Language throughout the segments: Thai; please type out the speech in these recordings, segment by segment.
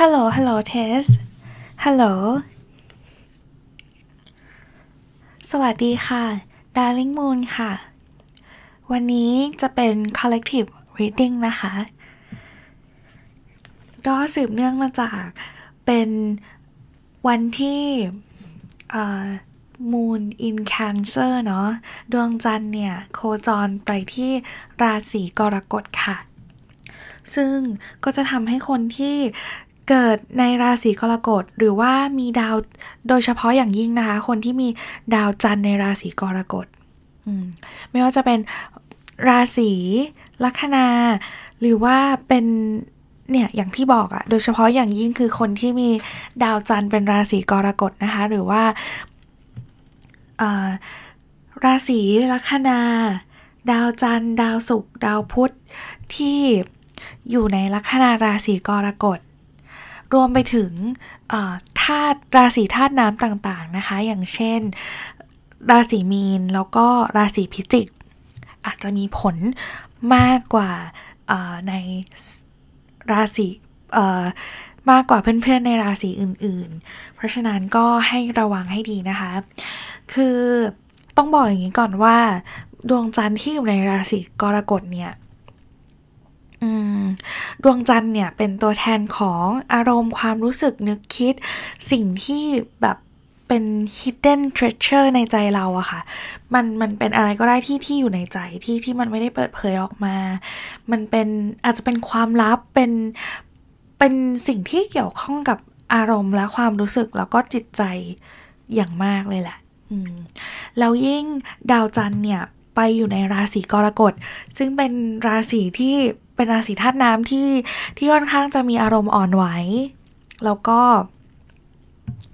ฮัลโหล ฮัลโหล เทส ฮัลโหล สวัสดีค่ะ Darling Moon ค่ะ วันนี้จะเป็น collective reading นะคะ ก็สืบเนื่องมาจากเป็นวันที่ Moon in Cancer เนาะ ดวงจันทร์เนี่ย โคจรไปที่ราศีกรกฎค่ะ ซึ่งก็จะทำให้คนที่ เกิดในราศีกรกฎหรือว่ามีดาวโดยเฉพาะอย่างยิ่งนะคะ คนที่มีดาวจันทร์ในราศีกรกฎไม่ว่าจะเป็นราศีลัคนา หรือว่าเป็นเนี่ยอย่างที่บอกอะโดยเฉพาะอย่างยิ่งคือคนที่มีดาวจันทร์เป็นราศีกรกฎนะคะ หรือว่าราศีลัคนา ดาวจันทร์ ดาวศุกร์ดาวพุธที่อยู่ในลัคนาราศีกรกฎ รวมไปถึงธาตุราศีธาตุน้ำต่างๆนะคะ อย่างเช่น ราศีมีนแล้วก็ราศีพิจิก อาจจะมีผลมากกว่าในราศีมากกว่าเพื่อนๆในราศีอื่นๆ เพราะฉะนั้นก็ให้ระวังให้ดีนะคะ คือต้องบอกอย่างนี้ก่อนว่า ดวงจันทร์ที่อยู่ในราศีกรกฎเนี่ย ดวงจันทร์เนี่ยเป็นตัวแทนของอารมณ์ความรู้สึกนึกคิด สิ่งที่แบบเป็น hidden treasure ในใจเราอะค่ะ มันมันเป็นอะไรก็ได้ที่ที่อยู่ในใจที่ที่มันไม่ได้เปิดเผยออกมา มันเป็นอาจจะเป็นความลับเป็นเป็นสิ่งที่เกี่ยวข้องกับอารมณ์และความรู้สึกแล้วก็จิตใจอย่างมากเลยแหละแล้วยิ่งดาวจันทร์เนี่ยไปอยู่ในราศีกรกฎ ซึ่งเป็นราศีที่ เป็นราศีธาตุน้ำที่ที่ค่อนข้างจะมีอารมณ์อ่อนไหว แล้วก็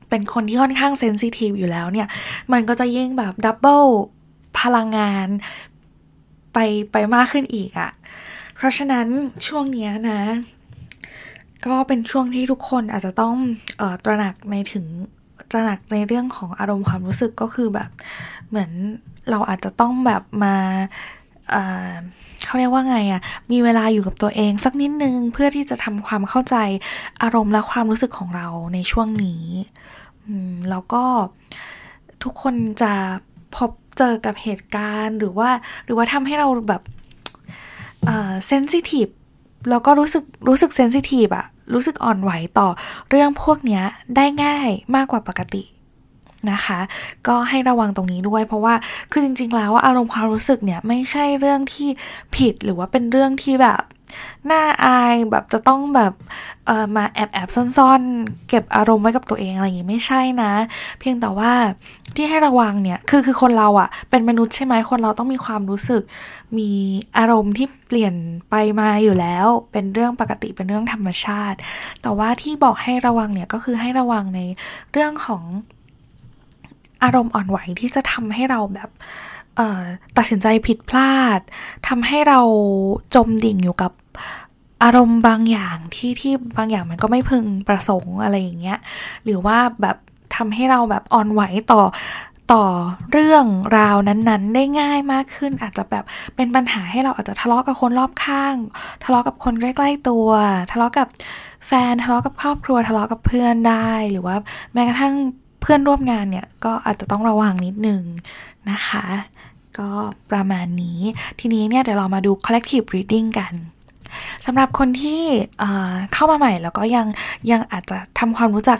เป็นคนที่ค่อนข้าง sensitive อยู่แล้วเนี่ย มันก็จะยิ่งแบบ double พลังงานไปไปมากขึ้นอีกอะ่ะ เพราะฉะนั้นช่วงนี้นะ ก็เป็นช่วงที่ทุกคนอาจจะต้องเออตระหนักในถึงตระหนักในเรื่องของอารมณ์ความรู้สึกก็คือแบบ เหมือนเราอาจจะต้องแบบมา เขาเรียกว่าไงอะ่ะ มีเวลาอยู่กับตัวเองสักนิดนึงเพื่อที่จะทำความเข้าใจอารมณ์และความรู้สึกของเราในช่วงนี้แล้วก็ทุกคนจะพบเจอกับเหตุการณ์หรือว่าหรือว่าทำให้เราแบบเซนซิทีฟแล้วก็รู้สึกรู้สึกเซนซิทีฟอะรู้สึกอ่อนไหวต่อเรื่องพวกนี้ได้ง่ายมากกว่าปกติ นะคะ ก็ให้ระวังตรงนี้ด้วยเพราะว่าคือจริง ๆ แล้วว่าอารมณ์ความรู้สึกเนี่ยไม่ใช่เรื่องที่ผิดหรือว่าเป็นเรื่องที่แบบน่าอายแบบจะต้องแบบเออมาแอบแอบซ่อนๆ เก็บอารมณ์ไว้กับตัวเองอะไรอย่างงี้ไม่ใช่นะ เพียงแต่ว่าที่ให้ระวังเนี่ยคือคือคนเราอะ่ะ เป็นมนุษย์ใช่ไหมคนเราต้องมีความรู้สึก มีอารมณ์ที่เปลี่ยนไปมาอยู่แล้ว เป็นเรื่องปกติเป็นเรื่องธรรมชาติ แต่ว่าที่บอกให้ระวังเนี่ยก็คือให้ระวังในเรื่องของ อารมณ์อ่อนไหวที่จะทำให้เราแบบตัดสินใจผิดพลาดทำให้เราจมดิ่งอยู่กับอารมณ์บางอย่างที่ที่บางอย่างมันก็ไม่พึงประสงค์อะไรอย่างเงี้ย หรือว่าแบบทำให้เราแบบอ่อนไหวต่อต่อเรื่องราวนั้นๆ ได้ง่ายมากขึ้น อาจจะแบบเป็นปัญหาให้เราอาจจะทะเลาะกับคนรอบข้าง ทะเลาะกับคนใกล้ๆตัว ทะเลาะกับแฟนทะเลาะกับครอบครัว ทะเลาะกับเพื่อนได้ หรือว่าแม้กระทั่ง เพื่อนร่วมงานเนี่ยก็อาจจะต้องระวังนิดนึงนะคะ ก็ประมาณนี้ ทีนี้เนี่ยเดี๋ยวเรามาดู collective reading กันสำหรับคนที่เข้ามาใหม่แล้วก็ยังยังอาจจะทำความรู้จัก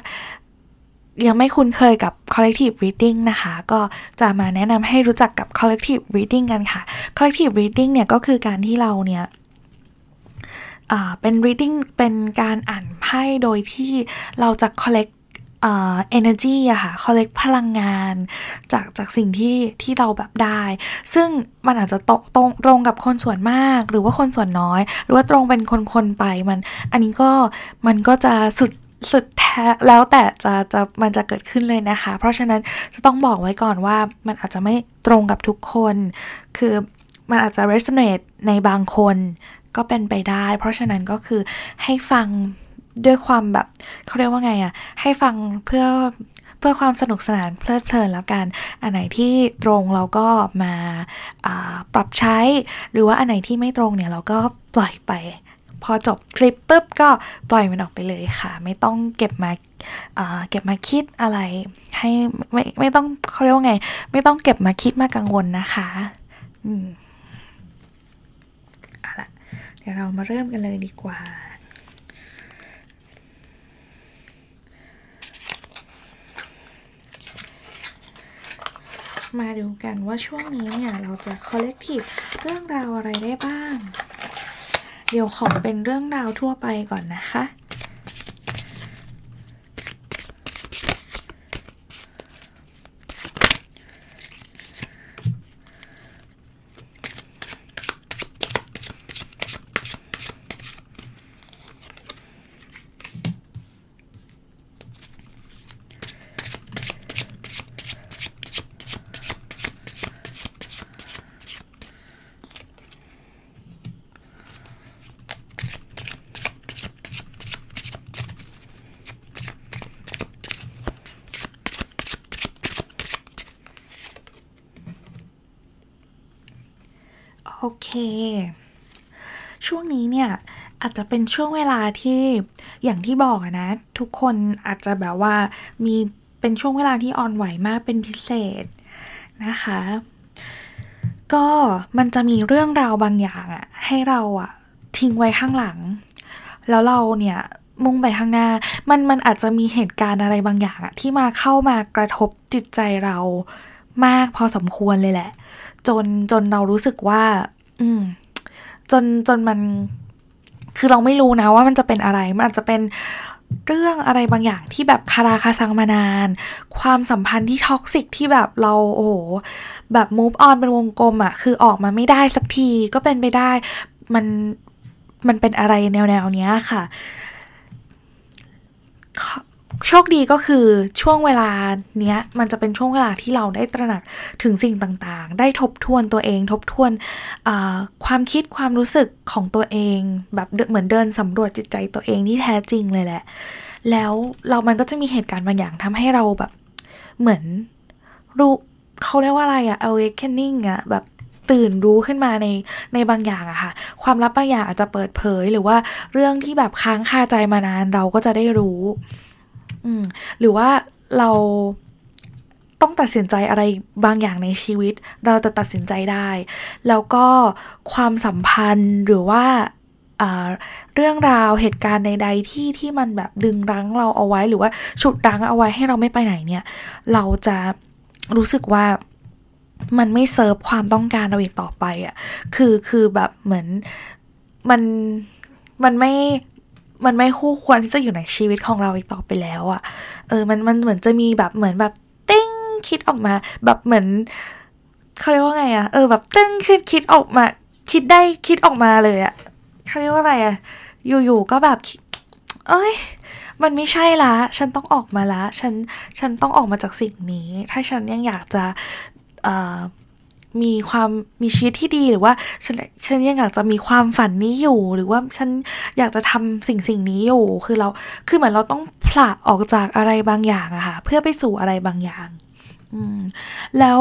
ยังไม่คุ้นเคยกับ collective reading นะคะ ก็จะมาแนะนำให้รู้จักกับ collective reading กันค่ะ collective reading เนี่ยก็คือการที่เราเนี่ยเป็น reading เป็นการอ่านไพ่โดยที่เราจะ collect เอ่อ energy อะค่ะ collect พลังงานจากจากสิ่งที่ที่เราแบบได้ ซึ่งมันอาจจะตตรงตรงกับคนส่วนมาก หรือว่าคนส่วนน้อย หรือว่าตรงเป็นคนคนไปมัน อันนี้ก็มันก็จะสุดสุดแท้แล้วแต่จะจะมันจะเกิดขึ้นเลยนะคะ เพราะฉะนั้นจะต้องบอกไว้ก่อนว่ามันอาจจะไม่ตรงกับทุกคน คือมันอาจจะ resonate ในบางคนก็เป็นไปได้ เพราะฉะนั้นก็คือให้ฟัง ด้วยความแบบเขาเรียกว่าไงอะ่ะให้ฟังเพื่อเพื่อความสนุกสนานเพลิดเพลินแล้วกัน อันไหนที่ตรงเราก็มาปรับใช้ หรือว่าอันไหนที่ไม่ตรงเนี่ยเราก็ปล่อยไป พอจบคลิปปุ๊บก็ปล่อยมันออกไปเลยค่ะ ไม่ต้องเก็บมาเก็บมาคิดอะไร ให้ไม่ไม่ต้องเขาเรียกว่าไง ไม่ต้องเก็บมาคิดมากังวลนะคะอืมเอาละเดี๋ยวเรามาเริ่มกันเลยดีกว่า มาดูกันว่าช่วงนี้เนี่ย เราจะ collective เรื่องราวอะไรได้บ้าง เดี๋ยวขอเป็นเรื่องราวทั่วไปก่อนนะคะ เค ช่วงนี้เนี่ยอาจจะเป็นช่วงเวลาที่อย่างที่บอกนะ ทุกคนอาจจะแบบว่ามีเป็นช่วงเวลาที่อ่อนไหวมากเป็นพิเศษนะคะ ก็มันจะมีเรื่องราวบางอย่างอะให้เราอะทิ้งไว้ข้างหลัง แล้วเราเนี่ยมุ่งไปข้างหน้า มันมันอาจจะมีเหตุการณ์อะไรบางอย่างอะที่มาเข้ามากระทบจิตใจเรามากพอสมควรเลยแหละ จนจนเรารู้สึกว่า อืม จนจนมัน คือเราไม่รู้นะว่ามันจะเป็นอะไร มันอาจจะเป็นเรื่องอะไรบางอย่างที่แบบคาราคาซังมานาน ความสัมพันธ์ที่ toxic ที่แบบเราโอ้โหแบบ move on เป็นวงกลมอะ่ะคือออกมาไม่ได้สักทีก็เป็นไปได้ มันมันเป็นอะไรแนวแนวเนี้ยค่ะ โชคดีก็คือช่วงเวลาเนี้ยมันจะเป็นช่วงเวลาที่เราได้ตระหนักถึงสิ่งต่างๆ ได้ทบทวนตัวเองทบทวนความคิดความรู้สึกของตัวเอง แบบเหมือนเดินสำรวจจิตใจตัวเองที่แท้จริงเลยแหละ แล้วเรามันก็จะมีเหตุการณ์บางอย่างทำให้เราแบบเหมือนรู้เขาเรียกว่าอะไรอะ awakening อะแบบตื่นรู้ขึ้นมาในในบางอย่างอะค่ะ ความลับบางอย่างอาจจะเปิดเผย หรือว่าเรื่องที่แบบค้างคาใจมานานเราก็จะได้รู้ หรือว่าเราต้องตัดสินใจอะไรบางอย่างในชีวิต เราจะตัดสินใจได้ แล้วก็ความสัมพันธ์หรือว่าเรื่องราวเหตุการณ์ใด ๆ ที่ที่มันแบบดึงรั้งเราเอาไว้หรือว่าฉุดรั้งเอาไว้ให้เราไม่ไปไหนเนี่ย เราจะรู้สึกว่ามันไม่เซิร์ฟความต้องการเราอีกต่อไปอะ่ะคือคือแบบเหมือนมันมันไม่ มันไม่คู่ควรที่จะอยู่ในชีวิตของเราอีกต่อไปแล้วอะ่ะ เออ มันมันเหมือนจะมีแบบเหมือนแบบติ้งคิดออกมา แบบเหมือนเขาเรียกว่าไงอะ่ะ เออ แบบติ้งคิดคิดออกมา คิดได้คิดออกมาเลยอะ่ะเขาเรียกว่าอะไรอะ่ะ อยู่ๆก็แบบ เอ้ย มันไม่ใช่ละ ฉันต้องออกมาละ ฉัน ฉันต้องออกมาจากสิ่งนี้ ถ้าฉันยังอยากจะ มีความมีชีวิตที่ดีหรือว่าฉันฉันยังอยากจะมีความฝันนี้อยู่ หรือว่าฉันอยากจะทำสิ่งสิ่งนี้อยู่คือเราคือเหมือนเราต้องผละออกจากอะไรบางอย่างอะค่ะเพื่อไปสู่อะไรบางอย่าง อืมแล้ว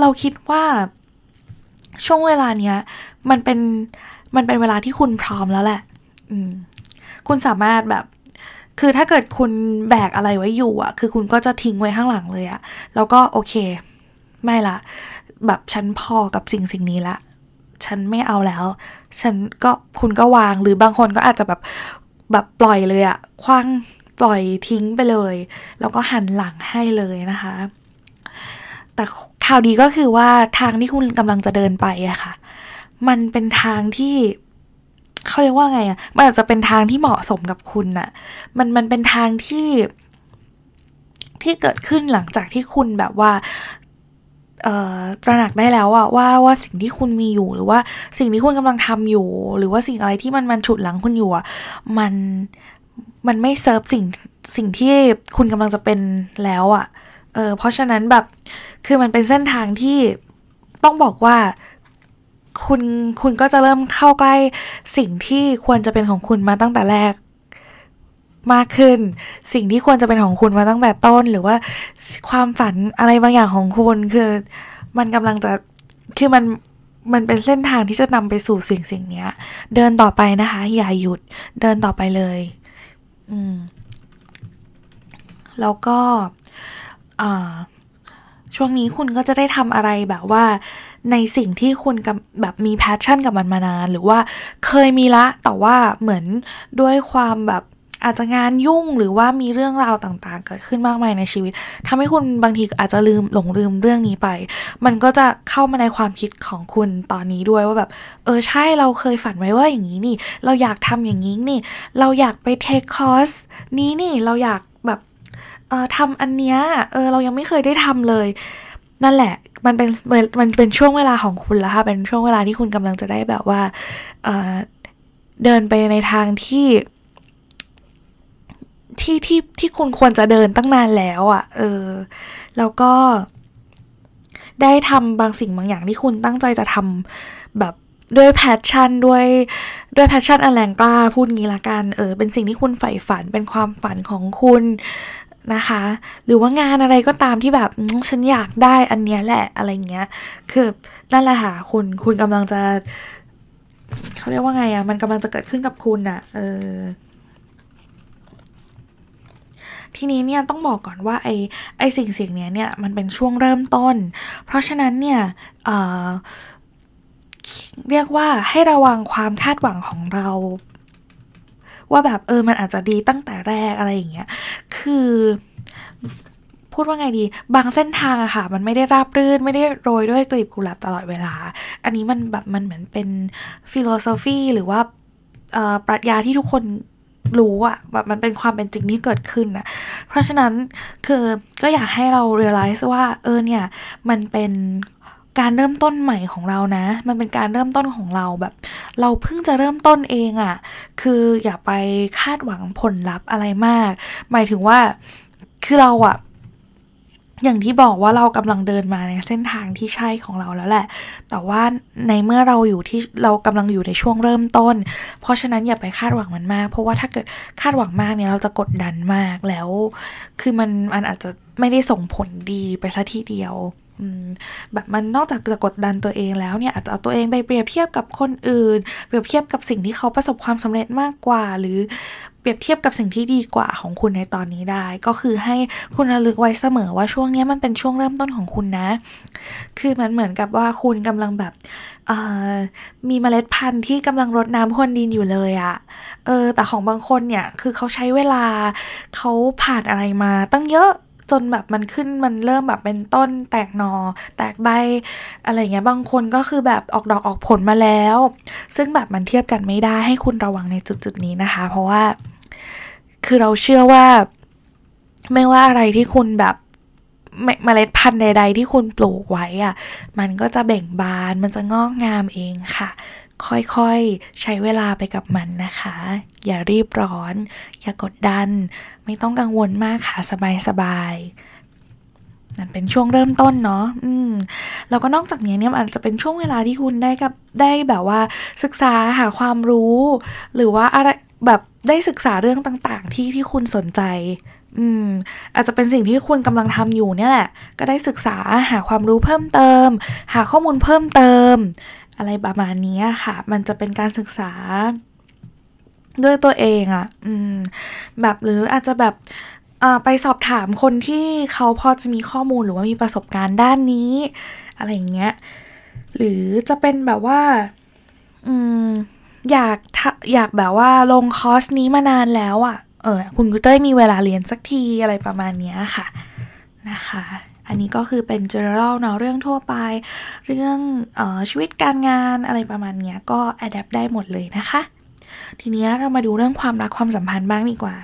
เราคิดว่าช่วงเวลาเนี้ย มันเป็นมันเป็นเวลาที่คุณพร้อมแล้วแหละ อืม คุณสามารถแบบคือถ้าเกิดคุณแบกอะไรไว้อยู่อะคือคุณก็จะทิ้งไว้ข้างหลังเลยอะแล้วก็โอเค ไม่ละ แบบฉันพอกับสิ่งสิ่งนี้ละ ฉันไม่เอาแล้ว ฉันก็คุณก็วางหรือบางคนก็อาจจะแบบแบบปล่อยเลยอะคว้างปล่อยทิ้งไปเลย แล้วก็หันหลังให้เลยนะคะ แต่ข่าวดีก็คือว่าทางที่คุณกำลังจะเดินไปอะค่ะ มันเป็นทางที่เขาเรียกว่าไงอะมันอาจจะเป็นทางที่เหมาะสมกับคุณอะมันมันเป็นทางที่ที่เกิดขึ้นหลังจากที่คุณแบบว่า ตระหนักได้แล้วอะว่าว่าสิ่งที่คุณมีอยู่หรือว่าสิ่งที่คุณกำลังทำอยู่ หรือว่าสิ่งอะไรที่มันมันฉุดหลังคุณอยู่อะมันมันไม่เซิร์ฟสิ่งสิ่งที่คุณกำลังจะเป็นแล้วอะเออเพราะฉะนั้นแบบคือมันเป็นเส้นทางที่ต้องบอกว่าคุณคุณก็จะเริ่มเข้าใกล้สิ่งที่ควรจะเป็นของคุณมาตั้งแต่แรก มากขึ้น สิ่งที่ควรจะเป็นของคุณมาตั้งแต่ต้น หรือว่าความฝันอะไรบางอย่างของคุณคือ มันกำลังจะคือมันมันเป็นเส้นทางที่จะนำไปสู่สิ่งสิ่งเนี้ยเดินต่อไปนะคะ อย่าหยุดเดินต่อไปเลย อืม แล้วก็อ่าช่วงนี้คุณก็จะได้ทำอะไรแบบว่า ในสิ่งที่คุณกับแบบมี passion กับมันมานาน หรือว่าเคยมีละ แต่ว่าเหมือนด้วยความแบบ อาจจะงานยุ่งหรือว่ามีเรื่องราวต่างๆ เกิดขึ้นมากมายในชีวิตทำให้คุณบางทีอาจจะลืมหลงลืมเรื่องนี้ไป มันก็จะเข้ามาในความคิดของคุณตอนนี้ด้วยว่าแบบ เออใช่เราเคยฝันไว้ว่าอย่างนี้นี่ เราอยากทำอย่างนี้นี่ เราอยากไป take คอร์สนี้นี่เราอยากแบบเออทำอันเนี้ยเออเรายังไม่เคยได้ทำเลยนั่นแหละ มันเป็น มันเป็นช่วงเวลาของคุณแล้วค่ะ เป็นช่วงเวลาที่คุณกำลังจะได้แบบว่าเดินไปในทางที่ ที่ที่ที่คุณควรจะเดินตั้งนานแล้วอะ่ะ เออ แล้วก็ ได้ทำบางสิ่งบางอย่างที่คุณตั้งใจจะทำแบบด้วย passion ด้วยด้วย passion อันแรงกล้าพูดงี้ละกัน เออ เป็นสิ่งที่คุณใฝ่ฝันเป็นความฝันของคุณนะคะ หรือว่างานอะไรก็ตามที่แบบฉันอยากได้อันเนี้ยแหละอะไรเงี้ย คือนั่นแหละค่ะคุณคุณกำลังจะเขาเรียกว่าไงอะ่ะ มันกำลังจะเกิดขึ้นกับคุณอะ่ะ เออ ทีนี้เนี่ยต้องบอกก่อนว่าไอ้ไอ้สิ่งสิ่งนี้เนี่ยมันเป็นช่วงเริ่มต้น เพราะฉะนั้นเนี่ยเเรียกว่าให้ระวังความคาดหวังของเราว่าแบบเออมันอาจจะดีตั้งแต่แรกอะไรอย่างเงี้ย คือพูดว่าไงดี บางเส้นทางอะค่ะ มันไม่ได้ราบรื่น ไม่ได้โรยด้วยกลีบกุหลาบตลอดเวลา อันนี้มันแบบมันเหมือนเป็นฟิโลโซฟีหรือว่าปรัชญาที่ทุกคน รู้อะแบบมันเป็นความเป็นจริงที่เกิดขึ้นนะเพราะฉะนั้นคือก็อยากให้เรา realize ว่าเออเนี่ยมันเป็นการเริ่มต้นใหม่ของเรานะ มันเป็นการเริ่มต้นของเราแบบ เราเพิ่งจะเริ่มต้นเองอะ่ะ คืออย่าไปคาดหวังผลลัพธ์อะไรมาก หมายถึงว่าคือเราอะ่ะ อย่างที่บอกว่าเรากำลังเดินมาในเส้นทางที่ใช่ของเราแล้วแหละ แต่ว่าในเมื่อเราอยู่ที่เรากำลังอยู่ในช่วงเริ่มต้น เพราะฉะนั้นอย่าไปคาดหวังมันมาก เพราะว่าถ้าเกิดคาดหวังมากเนี่ยเราจะกดดันมากแล้ว คือมันมันอาจจะไม่ได้ส่งผลดีไปซะทีเดียวแบบมันนอกจากจะกดดันตัวเองแล้วเนี่ยอาจจะเอาตัวเองไปเปรียบเทียบกับคนอื่น เปรียบเทียบกับสิ่งที่เขาประสบความสำเร็จมากกว่า หรือ เปรียบเทียบกับสิ่งที่ดีกว่าของคุณในตอนนี้ได้ ก็คือให้คุณระลึกไว้เสมอว่าช่วงนี้มันเป็นช่วงเริ่มต้นของคุณนะ คือมันเหมือนกับว่าคุณกำลังแบบมีเมล็ดพันธุ์ที่กำลังรดน้ำพรวนดินอยู่เลยอะเออแต่ของบางคนเนี่ยคือเขาใช้เวลาเขาผ่านอะไรมาตั้งเยอะจนแบบมันขึ้นมันเริ่มแบบเป็นต้นแตกหนอ แตกใบอะไรเงี้ยบางคนก็คือแบบออกดอกออกผลมาแล้ว ซึ่งแบบมันเทียบกันไม่ได้ให้คุณระวังในจุดๆนี้นะคะ เพราะว่า คือเราเชื่อว่า ไม่ว่าอะไรที่คุณแบบเมล็ดพันธุ์ใด ๆ ที่คุณปลูกไว้อะมันก็จะเบ่งบาน มันจะงอกงามเองค่ะ ค่อยๆ ใช้เวลาไปกับมันนะคะ อย่ารีบร้อน อย่ากดดัน ไม่ต้องกังวลมากค่ะ สบายๆนั่นเป็นช่วงเริ่มต้นเนาะ อืม แล้วก็นอกจากนี้เนี่ยอาจจะเป็นช่วงเวลาที่คุณได้กับได้แบบว่าศึกษาหาความรู้ หรือว่าอะไรแบบ ได้ศึกษาเรื่องต่างๆ ที่ที่คุณสนใจ อืม อาจจะเป็นสิ่งที่คุณกำลังทำอยู่เนี่ยแหละ ก็ได้ศึกษาหาความรู้เพิ่มเติม หาข้อมูลเพิ่มเติม อะไรประมาณนี้ค่ะ มันจะเป็นการศึกษาด้วยตัวเองอะ่ะ อืม แบบหรืออาจจะแบบไปสอบถามคนที่เขาพอจะมีข้อมูลหรือว่ามีประสบการณ์ด้านนี้ อะไรอย่างเงี้ย หรือจะเป็นแบบว่า อืม อยากอยากแบบว่าลงคอร์สนี้มานานแล้วอะ่ะ เออ คุณกุเต้ยมีเวลาเรียนสักทีอะไรประมาณนี้ค่ะนะคะ อันนี้ก็คือเป็น general เนาะเรื่องทั่วไป เรื่องออชีวิตการงานอะไรประมาณนี้ก็ adapt ได้หมดเลยนะคะ ทีนี้เรามาดูเรื่องความรักความสัมพันธ์บ้างดีกว่า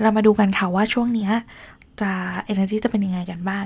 เรามาดูกันค่ะว่าช่วงนี้จะ energy จะเป็นยังไงกันบ้าง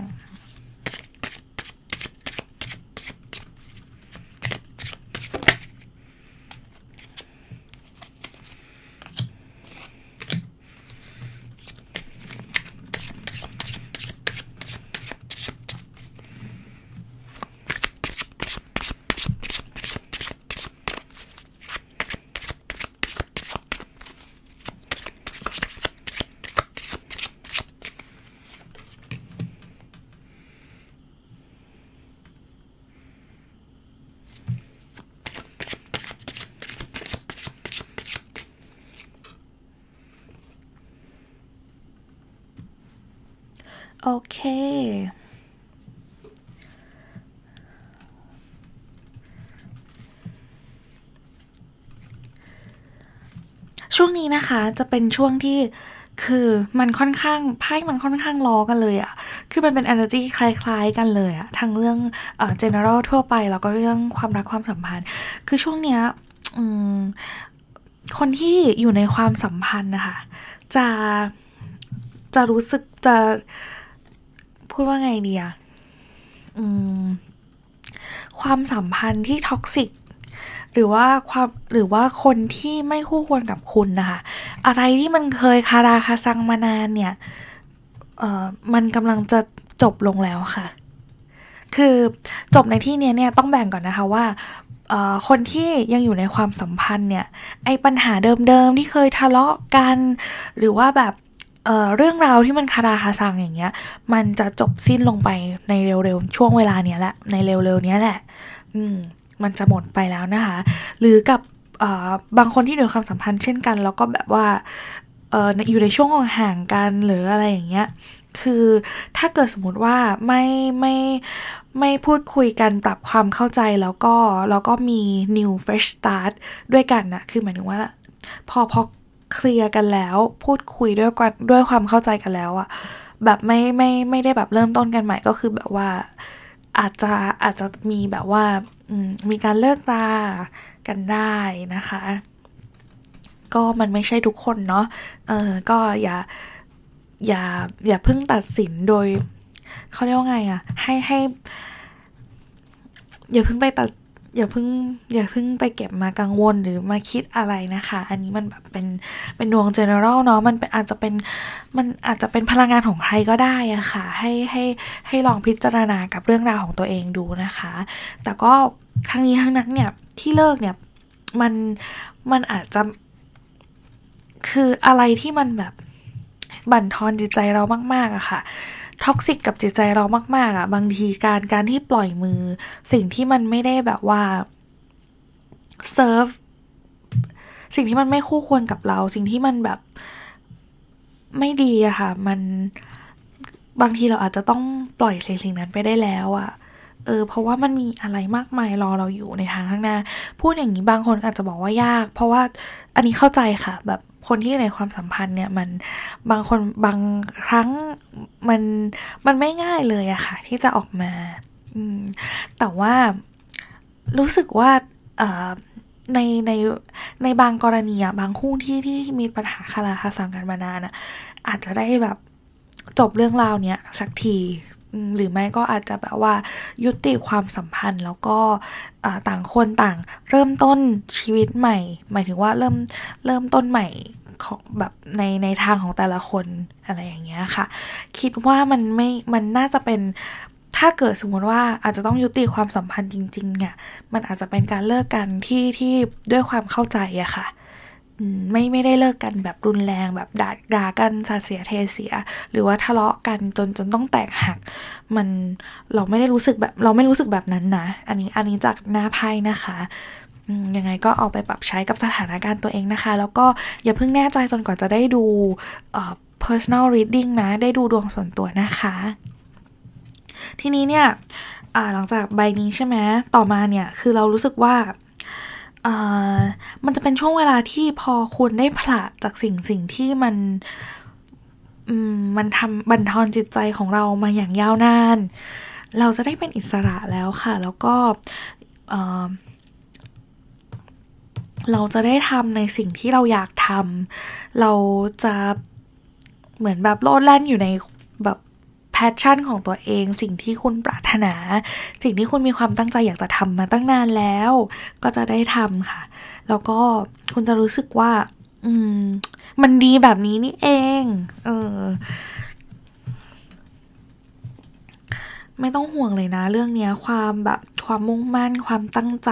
โอเคช่วงนี้นะคะจะเป็นช่วงที่คือมันค่อนข้างไพ่มันค่อนข้างล้อกันเลยอะคือมันเป็น energy คล้ายๆ กันเลยอะทั้งเรื่องเอ่อ general ทั่วไปแล้วก็เรื่องความรักความสัมพันธ์ คือช่วงเนี้ยอืมคนที่อยู่ในความสัมพันธ์นะคะ จะจะรู้สึกจะ พูดว่าไงเดีอะอืมความสัมพันธ์ที่ท็อกซิกหรือว่าความหรือว่าคนที่ไม่คู่ควรกับคุณนะคะอะไรที่มันเคยคาราคาซังมานานเนี่ยเอ่อมันกำลังจะจบลงแล้วค่ะ คือจบในที่เนี้ยเนี่ยต้องแบ่งก่อนนะคะว่าคนที่ยังอยู่ในความสัมพันธ์เนี่ยไอ้ปัญหาเดิมๆที่เคยทะเลาะกัน หรือว่าแบบ เเรื่องราวที่มันคาราคาซังอย่างเงี้ย มันจะจบสิ้นลงไปในเร็วๆช่วงเวลาเนี้ยแหละ ในเร็วๆเนี้ยแหละ อืม มันจะหมดไปแล้วนะคะ หรือกับบางคนที่อยู่ความสัมพันธ์เช่นกัน แล้วก็แบบว่าเอ่ออยู่ในช่วงห่างกันหรืออะไรอย่างเงี้ย คือถ้าเกิดสมมติว่าไม่ไม่ไม่พูดคุยกันปรับความเข้าใจแล้วก็แล้วก็มี new fresh start ด้วยกันนะคือหมายถึงว่าพอพอ เคลียร์กันแล้ว พูดคุยด้วยกันด้วยความเข้าใจกันแล้วอะแบบไม่ไม่ไม่ได้แบบเริ่มต้นกันใหม่ก็คือแบบว่าอาจจะอาจจะมีแบบว่าอืมมีการเลิกรากันได้นะคะ ก็มันไม่ใช่ทุกคนเนาะเออก็อย่าอย่าอย่าเพิ่งตัดสินโดยเขาเรียกว่าไงอะให้ให้อย่าเพิ่งไปตัด อย่าเพิ่งอย่าเพิ่งไปเก็บมากังวลหรือมาคิดอะไรนะคะ อันนี้มันแบบเป็นเป็นดวง general เนาะมันเป็นอาจจะเป็นมันอาจจะเป็นพลังงานของใครก็ได้อะค่ะให้ให้ให้ลองพิจารณากับเรื่องราวของตัวเองดูนะคะ แต่ก็ทั้งนี้ทั้งนั้นเนี่ยที่เลิกเนี่ยมันมันอาจจะคืออะไรที่มันแบบบั่นทอนจิตใจเรามาก ๆอะค่ะ toxic กับจิตใจเรามาก ๆอะบางทีการการที่ปล่อยมือ สิ่งที่มันไม่ได้แบบว่าเซิร์ฟสิ่งที่มันไม่คู่ควรกับเรา สิ่งที่มันแบบไม่ดีอะค่ะ มันบางทีเราอาจจะต้องปล่อยสิ่งสิ่งนั้นไปได้แล้วอะเออเพราะว่ามันมีอะไรมากมายรอเราอยู่ในทางข้างหน้า พูดอย่างนี้บางคนอาจจะบอกว่ายาก เพราะว่าอันนี้เข้าใจค่ะ แบบ คนที่ในความสัมพันธ์เนี่ยมันบางคนบางครั้งมันมันไม่ง่ายเลยอะค่ะ ที่จะออกมาอมแต่ว่ารู้สึกว่าในในในบางกรณีอะบางคู่ที่ที่มีปัญหาคาราคาซังกันมานานอะอาจจะได้แบบจบเรื่องราวเนี้ยสักที หรือไม่ก็อาจจะแบบว่ายุติความสัมพันธ์แล้วก็ต่างคนต่างเริ่มต้นชีวิตใหม่ หมายถึงว่าเริ่มเริ่มต้นใหม่ของแบบในในทางของแต่ละคนอะไรอย่างเงี้ยค่ะ คิดว่ามันไม่มันน่าจะเป็นถ้าเกิดสมมติว่าอาจจะต้องยุติความสัมพันธ์จริงๆเนี่ยมันอาจจะเป็นการเลิกกันที่ที่ด้วยความเข้าใจอะค่ะ ไม่ไม่ได้เลิกกันแบบรุนแรงแบบด่าด่ากันสาเสียเทเสีย หรือว่าทะเลาะกันจนจนต้องแตกหัก มันเราไม่ได้รู้สึกแบบเราไม่รู้สึกแบบนั้นนะอันนี้อันนี้จากหน้าไพ่นะคะยังไงก็เอาไปปรับใช้กับสถานการณ์ตัวเองนะคะ แล้วก็อย่าเพิ่งแน่ใจจนกว่าจะได้ดู personal reading นะ ได้ดูดวงส่วนตัวนะคะ ทีนี้เนี่ยหลังจากใบนี้ใช่ไหมต่อมาเนี่ยคือเรารู้สึกว่า มันจะเป็นช่วงเวลาที่พอคุณได้ผละจากสิ่งสิ่งที่มันมันทำบั่นทอนจิตใจของเรามาอย่างยาวนาน เราจะได้เป็นอิสระแล้วค่ะ แล้วก็เราจะได้ทำในสิ่งที่เราอยากทำ เราจะเหมือนแบบโลดแล่นอยู่ใน passion ของตัวเอง สิ่งที่คุณปรารถนา สิ่งที่คุณมีความตั้งใจอยากจะทำมาตั้งนานแล้ว ก็จะได้ทำค่ะ แล้วก็คุณจะรู้สึกว่า อืม มันดีแบบนี้นี่เอง เออไม่ต้องห่วงเลยนะ เรื่องเนี้ยความแบบความมุ่งมั่น ความตั้งใจ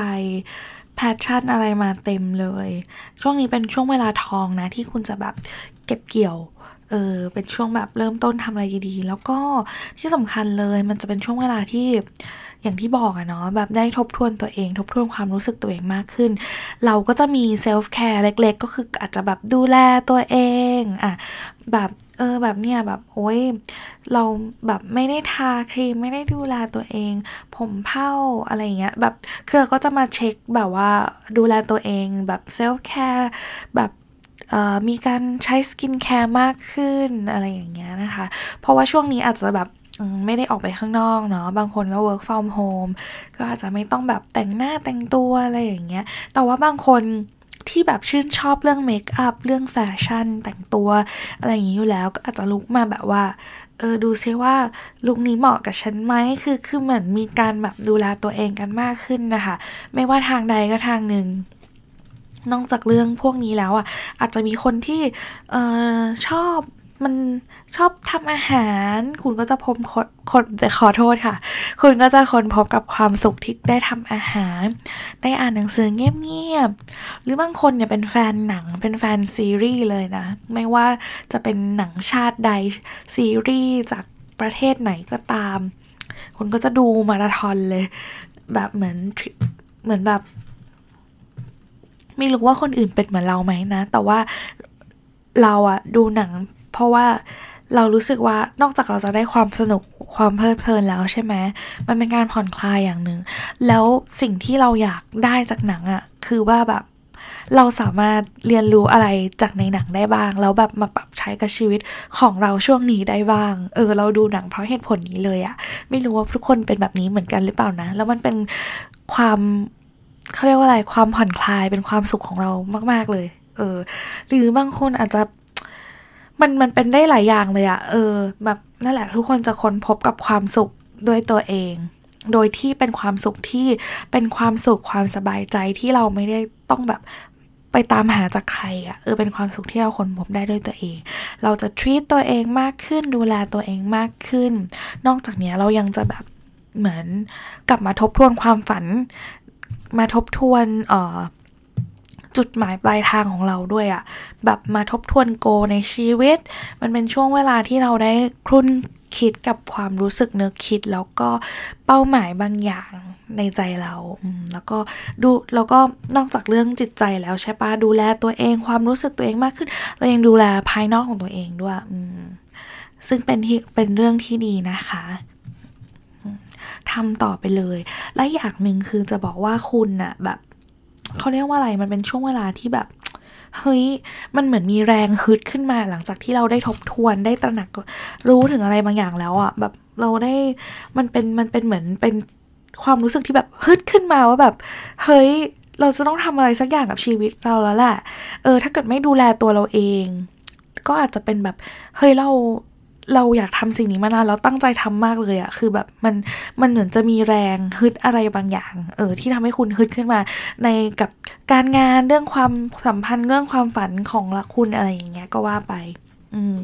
แพชชั่นอะไรมาเต็มเลย ช่วงนี้เป็นช่วงเวลาทองนะ ที่คุณจะแบบเก็บเกี่ยว อเออเป็นช่วงแบบเริ่มต้นทำอะไรดีๆ แล้วก็ที่สำคัญเลยมันจะเป็นช่วงเวลาที่อย่างที่บอกอะเนาะแบบได้ทบทวนตัวเอง ทบทวนความรู้สึกตัวเองมากขึ้น เราก็จะมี self-care เล็ก ๆ ก็คืออาจจะแบบดูแลตัวเองอะแบบเออแบบเนี้ยแบบโอ้ยเราแบบไม่ได้ทาครีมไม่ได้ดูแลตัวเอง ผมเผ้าอะไรเงี้ยแบบคือก็จะมาเช็คแบบว่าดูแลตัวเองแบบ self-care แบบ มีการใช้ skincare มากขึ้นอะไรอย่างเงี้ยนะคะ เพราะว่าช่วงนี้อาจจะแบบไม่ได้ออกไปข้างนอกเนาะ บางคนก็ work from home ก็อาจจะไม่ต้องแบบแต่งหน้าแต่งตัวอะไรอย่างเงี้ย แต่ว่าบางคนที่แบบชื่นชอบเรื่อง makeup เรื่องแฟชั่นแต่งตัวอะไรอย่างนี้อยู่แล้วก็อาจจะลุกมาแบบว่าเออดูซิว่าลุคนี้เหมาะกับฉันไหมคือคือเหมือนมีการแบบดูแลตัวเองกันมากขึ้นนะคะ ไม่ว่าทางใดก็ทางหนึ่ง นอกจากเรื่องพวกนี้แล้วอะอาจจะมีคนที่เออชอบมันชอบทำอาหาร คุณก็จะพบคนขอโทษค่ะ คุณก็จะคนพบกับความสุขที่ได้ทำอาหาร ได้อ่านหนังสือเงียบๆหรือบางคนเนี่ยเป็นแฟนหนังเป็นแฟนซีรีส์เลยนะ ไม่ว่าจะเป็นหนังชาติใดซีรีส์จากประเทศไหนก็ตาม คุณก็จะดูมาราธอนเลย แบบเหมือนเหมือนแบบ ไม่รู้ว่าคนอื่นเป็นเหมือนเราไหมนะ แต่ว่าเราอะดูหนัง เพราะว่าเรารู้สึกว่านอกจากเราจะได้ความสนุกความเพลิดเพลินแล้วใช่ไหมมันเป็นการผ่อนคลายอย่างหนึ่ง แล้วสิ่งที่เราอยากได้จากหนังอะคือว่าแบบ เราสามารถเรียนรู้อะไรจากในหนังได้บ้าง แล้วแบบมาปรับใช้กับชีวิตของเราช่วงนี้ได้บ้าง เออ เราดูหนังเพราะเหตุผลนี้เลยอะไม่รู้ว่าทุกคนเป็นแบบนี้เหมือนกันหรือเปล่านะ แล้วมันเป็นความ เขาเรียกว่าอะไรความผ่อนคลายเป็นความสุขของเรามาก ๆเลย เออ หรือบางคนอาจจะมันมันเป็นได้หลายอย่างเลยอะเออ แบบนั่นแหละ ทุกคนจะค้นพบกับความสุขด้วยตัวเอง โดยที่เป็นความสุขที่เป็นความสุขความสบายใจที่เราไม่ได้ต้องแบบไปตามหาจากใครอะเออเป็นความสุขที่เราค้นพบได้ด้วยตัวเอง เราจะ treat ตัวเองมากขึ้นดูแลตัวเองมากขึ้น นอกจากนี้เรายังจะแบบเหมือนกลับมาทบทวนความฝัน มาทบทวนเอ่อจุดหมายปลายทางของเราด้วยอะแบบมาทบทวนโกในชีวิต มันเป็นช่วงเวลาที่เราได้ครุ่นคิดกับความรู้สึกนึกคิด แล้วก็เป้าหมายบางอย่างในใจเราแล้วก็ดูแล้วก็นอกจากเรื่องจิตใจแล้วใช่ปะดูแลตัวเองความรู้สึกตัวเองมากขึ้น เรายังดูแลภายนอกของตัวเองด้วยซึ่งเป็นที่เป็นเรื่องที่ดีนะคะ ทำต่อไปเลย และอย่างหนึ่งคือจะบอกว่าคุณน่ะแบบเขาเรียกว่าอะไรมันเป็นช่วงเวลาที่แบบเฮ้ย มันเหมือนมีแรงฮึดขึ้นมาหลังจากที่เราได้ทบทวนได้ตระหนักรู้ถึงอะไรบางอย่างแล้วอะ่ะแบบเราได้มันเป็นมันเป็นเหมือนเป็นความรู้สึกที่แบบฮึดขึ้นมาว่าแบบ เฮ้ย เราจะต้องทำอะไรสักอย่างกับชีวิตเราแล้วแหละเออ ถ้าเกิดไม่ดูแลตัวเราเอง ก็อาจจะเป็นแบบ เฮ้ยเรา เราอยากทำสิ่งนี้มานานแล้วตั้งใจทำมากเลยอะคือแบบมันมันเหมือนจะมีแรงฮึดอะไรบางอย่าง เออที่ทำให้คุณฮึดขึ้นมา ในกับการงานเรื่องความสัมพันธ์เรื่องความฝันของละคุณอะไรอย่างเงี้ยก็ว่าไป อืม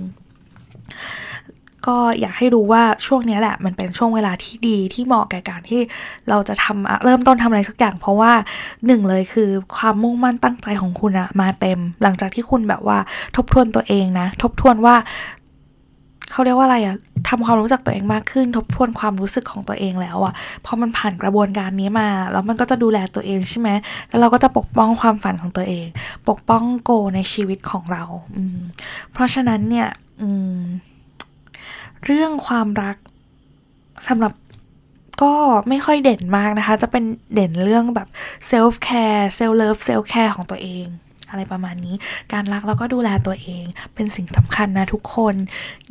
ก็อยากให้รู้ว่าช่วงนี้แหละ มันเป็นช่วงเวลาที่ดีที่เหมาะแก่การที่เราจะทำเริ่มต้นทำอะไรสักอย่าง เพราะว่าหนึ่งเลยคือความมุ่งมั่นตั้งใจของคุณอะมาเต็ม หลังจากที่คุณแบบว่าทบทวนตัวเองนะ ทบทวนว่า เขาเรียกว่าอะไรอะทำความรู้จักตัวเองมากขึ้น ทบทวนความรู้สึกของตัวเองแล้วอะพอมันผ่านกระบวนการนี้มา แล้วมันก็จะดูแลตัวเองใช่ไหมแล้วเราก็จะปกป้องความฝันของตัวเอง ปกป้องโกในชีวิตของเราอืมเพราะฉะนั้นเนี่ยอืมเรื่องความรักสำหรับก็ไม่ค่อยเด่นมากนะคะ จะเป็นเด่นเรื่องแบบself-care self-love self-care ของตัวเอง อะไรประมาณนี้ การรักแล้วก็ดูแลตัวเอง เป็นสิ่งสำคัญนะทุกคน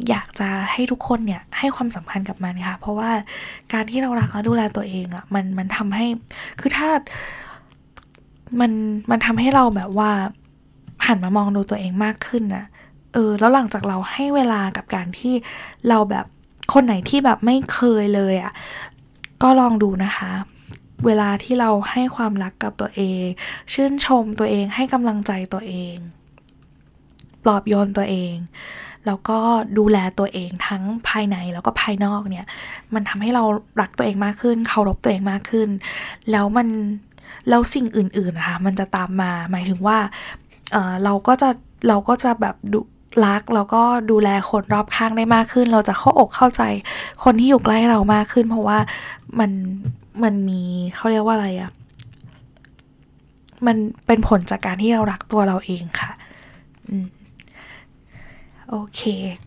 อยากจะให้ทุกคนเนี่ยให้ความสำคัญกับมันค่ะ เพราะว่าการที่เรารักและดูแลตัวเองอะ่ะมันมันทำให้คือถ้ามันมันทำให้เราแบบว่าหันมามองดูตัวเองมากขึ้นนะเออแล้วหลังจากเราให้เวลากับการที่เราแบบคนไหนที่แบบไม่เคยเลยอะ่ะก็ลองดูนะคะ เวลาที่เราให้ความรักกับตัวเอง ชื่นชมตัวเองให้กำลังใจตัวเอง ปลอบโยนตัวเอง แล้วก็ดูแลตัวเองทั้งภายในแล้วก็ภายนอกเนี่ย มันทำให้เรารักตัวเองมากขึ้น เคารพตัวเองมากขึ้น แล้วมันแล้วสิ่งอื่นๆนะคะมันจะตามมาหมายถึงว่าเเราก็จะเราก็จะแบบดูรักแล้วก็ดูแลคนรอบข้างได้มากขึ้น เราจะเข้าอกเข้าใจคนที่อยู่ใกล้เรามากขึ้น เพราะว่ามัน มันมีเขาเรียกว่าอะไรอะมันเป็นผลจากการที่เรารักตัวเราเองค่ะ อืม โอเค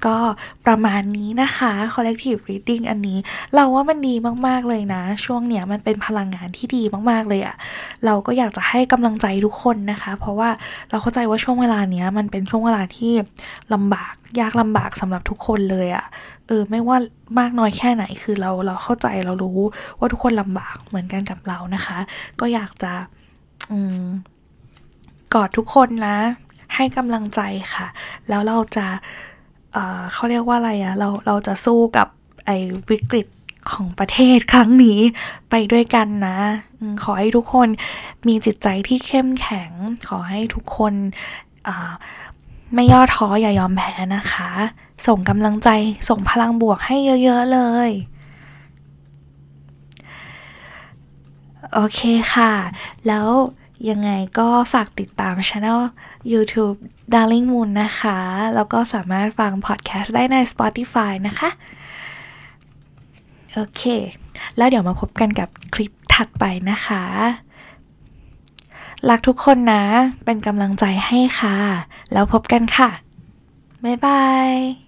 ก็ประมาณนี้นะคะ collective reading อันนี้ เราว่ามันดีมากๆเลยนะ ช่วงเนี้ยมันเป็นพลังงานที่ดีมากๆเลยอะเราก็อยากจะให้กำลังใจทุกคนนะคะ เพราะว่าเราเข้าใจว่าช่วงเวลาเนี้ยมันเป็นช่วงเวลาที่ลำบากยากลำบากสำหรับทุกคนเลยอะเออไม่ว่ามากน้อยแค่ไหนคือเราเราเข้าใจเรารู้ว่าทุกคนลำบากเหมือนกันกับเรานะคะ ก็อยากจะอืมกอดทุกคนนะ ให้กำลังใจค่ะ แล้วเราจะเเขาเรียกว่าอะไรอะเราเราจะสู้กับไอ้วิกฤตของประเทศครั้งนี้ไปด้วยกันนะ ขอให้ทุกคนมีจิตใจที่เข้มแข็ง ขอให้ทุกคนไม่ย่อท้ออย่ายอมแพ้นะคะ ส่งกำลังใจส่งพลังบวกให้เยอะ ๆ เลย โอเคค่ะ แล้ว ยังไงก็ฝากติดตามช anel YouTube Darling Moon นะคะ แล้วก็สามารถฟังพอดแคสต์ได้ใน Spotify นะคะ โอเค แล้วเดี๋ยวมาพบกันกับคลิปถัดไปนะคะ รักทุกคนนะ เป็นกำลังใจให้ค่ะ แล้วพบกันค่ะ บ๊ายบาย